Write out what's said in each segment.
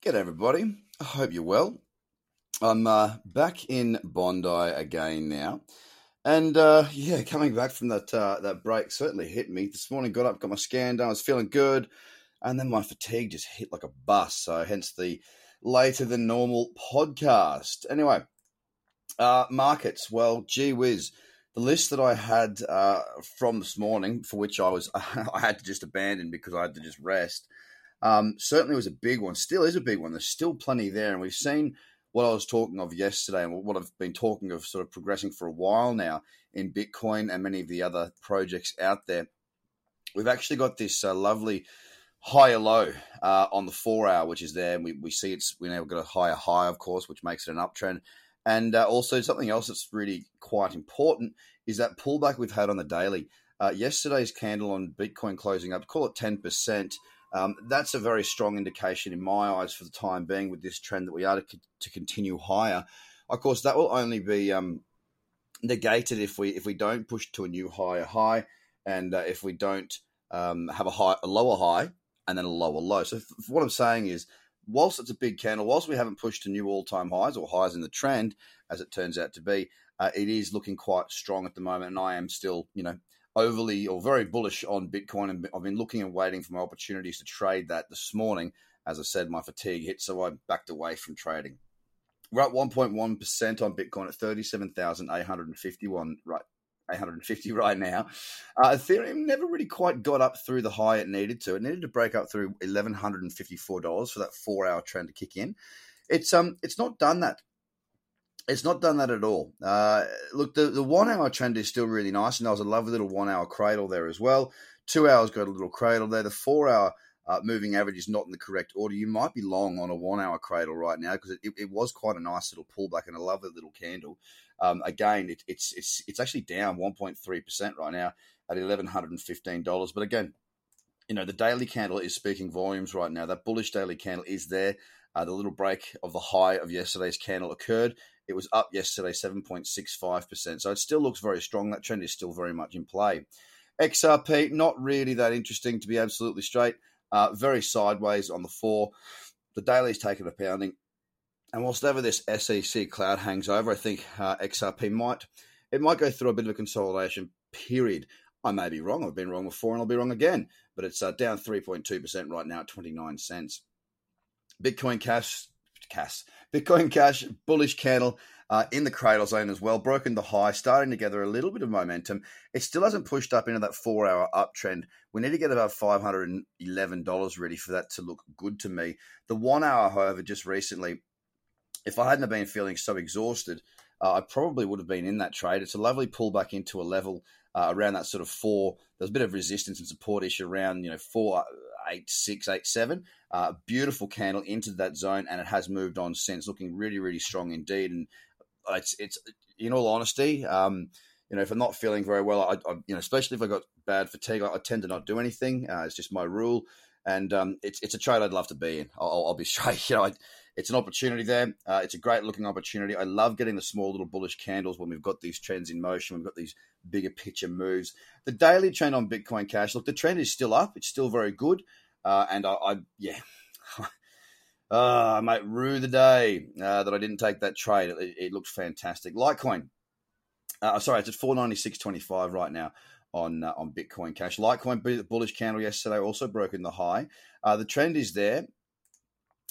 G'day, everybody. I hope you're well. I'm uh, back in Bondi again now, and uh, yeah, coming back from that uh, that break certainly hit me this morning. Got up, got my scan done, I was feeling good, and then my fatigue just hit like a bus. So hence the later than normal podcast. Anyway, uh, markets. Well, gee whiz, the list that I had uh, from this morning, for which I was I had to just abandon because I had to just rest um, certainly was a big one. Still is a big one. There's still plenty there, and we've seen what I was talking of yesterday, and what I've been talking of, sort of progressing for a while now in Bitcoin and many of the other projects out there. We've actually got this uh, lovely higher low uh, on the four hour, which is there, and we, we see it's we now got a higher high, of course, which makes it an uptrend. And uh, also something else that's really quite important is that pullback we've had on the daily. Uh, yesterday's candle on Bitcoin closing up, call it ten percent. Um, that's a very strong indication in my eyes for the time being with this trend that we are to, to continue higher. Of course, that will only be um, negated if we if we don't push to a new higher high, and uh, if we don't um, have a high a lower high and then a lower low. So, what I'm saying is, whilst it's a big candle, whilst we haven't pushed to new all time highs or highs in the trend, as it turns out to be, uh, it is looking quite strong at the moment, and I am still, you know, overly or very bullish on Bitcoin, and I've been looking and waiting for my opportunities to trade that this morning. As I said, my fatigue hit, so I backed away from trading. We're at 1.1% on Bitcoin at 37,851 right 850 right now. Uh, Ethereum never really quite got up through the high it needed to. It needed to break up through $1,154 for that four hour trend to kick in. It's um it's not done that it's not done that at all. Uh, look, the, the one hour trend is still really nice, and there was a lovely little one hour cradle there as well. Two hours got a little cradle there. The four hour uh, moving average is not in the correct order. You might be long on a one hour cradle right now because it, it, it, was quite a nice little pullback and a lovely little candle. Um, again, it, it's it's it's actually down 1.3 percent right now at eleven hundred and fifteen dollars. But again, you know the daily candle is speaking volumes right now. That bullish daily candle is there. Uh, the little break of the high of yesterday's candle occurred. It was up yesterday 7.65%. So it still looks very strong. That trend is still very much in play. XRP, not really that interesting to be absolutely straight. Uh, very sideways on the four. The daily's taken a pounding. And whilst ever this SEC cloud hangs over, I think uh, XRP might it might go through a bit of a consolidation period. I may be wrong. I've been wrong before, and I'll be wrong again. But it's uh, down 3.2% right now at 29 cents. Bitcoin Cash Cash. Bitcoin Cash, bullish candle uh, in the cradle zone as well, broken the high, starting to gather a little bit of momentum. It still hasn't pushed up into that four hour uptrend. We need to get about $511 ready for that to look good to me. The one hour, however, just recently, if I hadn't been feeling so exhausted, uh, I probably would have been in that trade. It's a lovely pullback into a level uh, around that sort of four. There's a bit of resistance and support issue around, you know, four eight six eight seven. Uh, beautiful candle into that zone, and it has moved on since, looking really really strong indeed. And it's it's in all honesty, um, you know, if I'm not feeling very well, I, I you know, especially if I got bad fatigue, I, I tend to not do anything. Uh, it's just my rule, and um, it's it's a trade I'd love to be in. I'll, I'll be straight. You know, I, it's an opportunity there. Uh, it's a great looking opportunity. I love getting the small little bullish candles when we've got these trends in motion. We've got these bigger picture moves. The daily trend on Bitcoin Cash, look, the trend is still up. It's still very good. Uh, and I, I yeah, uh, I might rue the day uh, that I didn't take that trade. It, it looked fantastic. Litecoin, uh, sorry, it's at four ninety six twenty five right now on uh, on Bitcoin Cash. Litecoin bullish candle yesterday also broken the high. Uh, the trend is there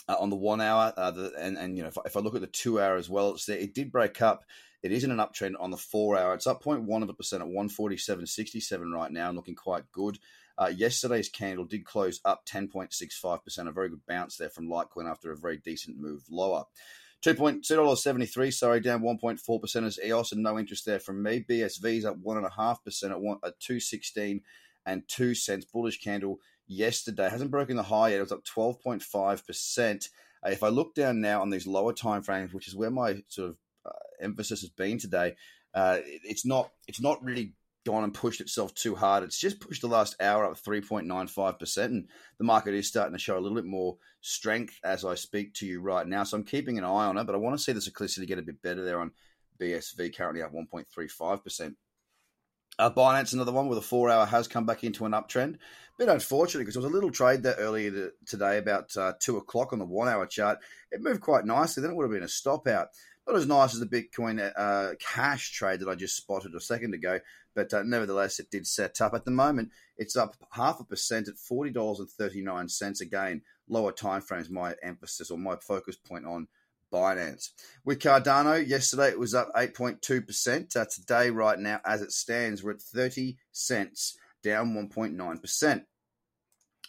uh, on the one hour, uh, the, and and you know if, if, I look at the two hour as well, it's there. It did break up. It is in an uptrend on the four hour. It's up 0.1 of a percent at 147.67 right now, and looking quite good. Uh, yesterday's candle did close up 10.65%, a very good bounce there from Litecoin after a very decent move lower. $2.73, sorry, down 1.4% as EOS, and no interest there from me. BSV's up 1.5% at, one, at 216 and 2 cents. Bullish candle yesterday. Hasn't broken the high yet. It was up 12.5%. Uh, if I look down now on these lower time frames, which is where my sort of uh, emphasis has been today, uh, it's not it's not really gone and pushed itself too hard. It's just pushed the last hour up 3.95%, and the market is starting to show a little bit more strength as I speak to you right now. So I'm keeping an eye on it, but I want to see the cyclicity get a bit better there on BSV, currently at 1.35%. Uh, Binance, another one with a four hour, has come back into an uptrend. Bit unfortunate because there was a little trade there earlier to, today about uh, two o'clock on the one hour chart. It moved quite nicely. Then it would have been a stop out. Not as nice as the Bitcoin uh, cash trade that I just spotted a second ago, but uh, nevertheless, it did set up. At the moment, it's up half a percent at forty dollars and thirty nine cents. Again, lower time frames. My emphasis or my focus point on Binance. With Cardano, yesterday it was up 8.2%. Uh, today, right now, as it stands, we're at 30 cents, down 1.9%.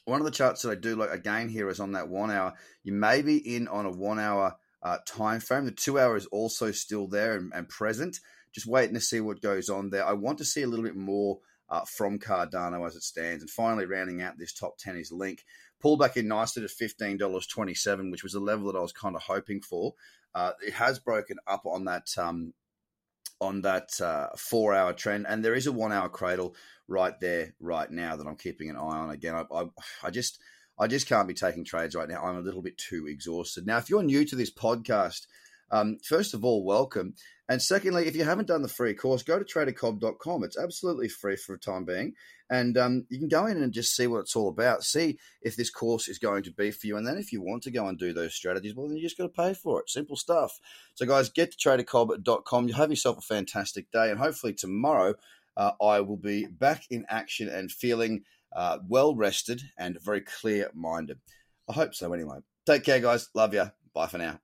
One of the charts that I do like again here is on that one hour. You may be in on a one hour uh, time frame. The two hour is also still there and, and, present. Just waiting to see what goes on there. I want to see a little bit more uh, from Cardano as it stands. And finally, rounding out this top 10 is Link. Pulled back in nicely to $15.27, which was a level that I was kind of hoping for. Uh, it has broken up on that um, on that uh, four hour trend, and there is a one hour cradle right there, right now that I'm keeping an eye on. Again, I, I, I just I just can't be taking trades right now. I'm a little bit too exhausted. Now, if you're new to this podcast, um, first of all, welcome. And secondly, if you haven't done the free course, go to tradercobb.com. It's absolutely free for the time being. And um, you can go in and just see what it's all about. See if this course is going to be for you. And then if you want to go and do those strategies, well, then you just got to pay for it. Simple stuff. So, guys, get to tradercobb.com. You have yourself a fantastic day. And hopefully, tomorrow, uh, I will be back in action and feeling uh, well rested and very clear minded. I hope so, anyway. Take care, guys. Love you. Bye for now.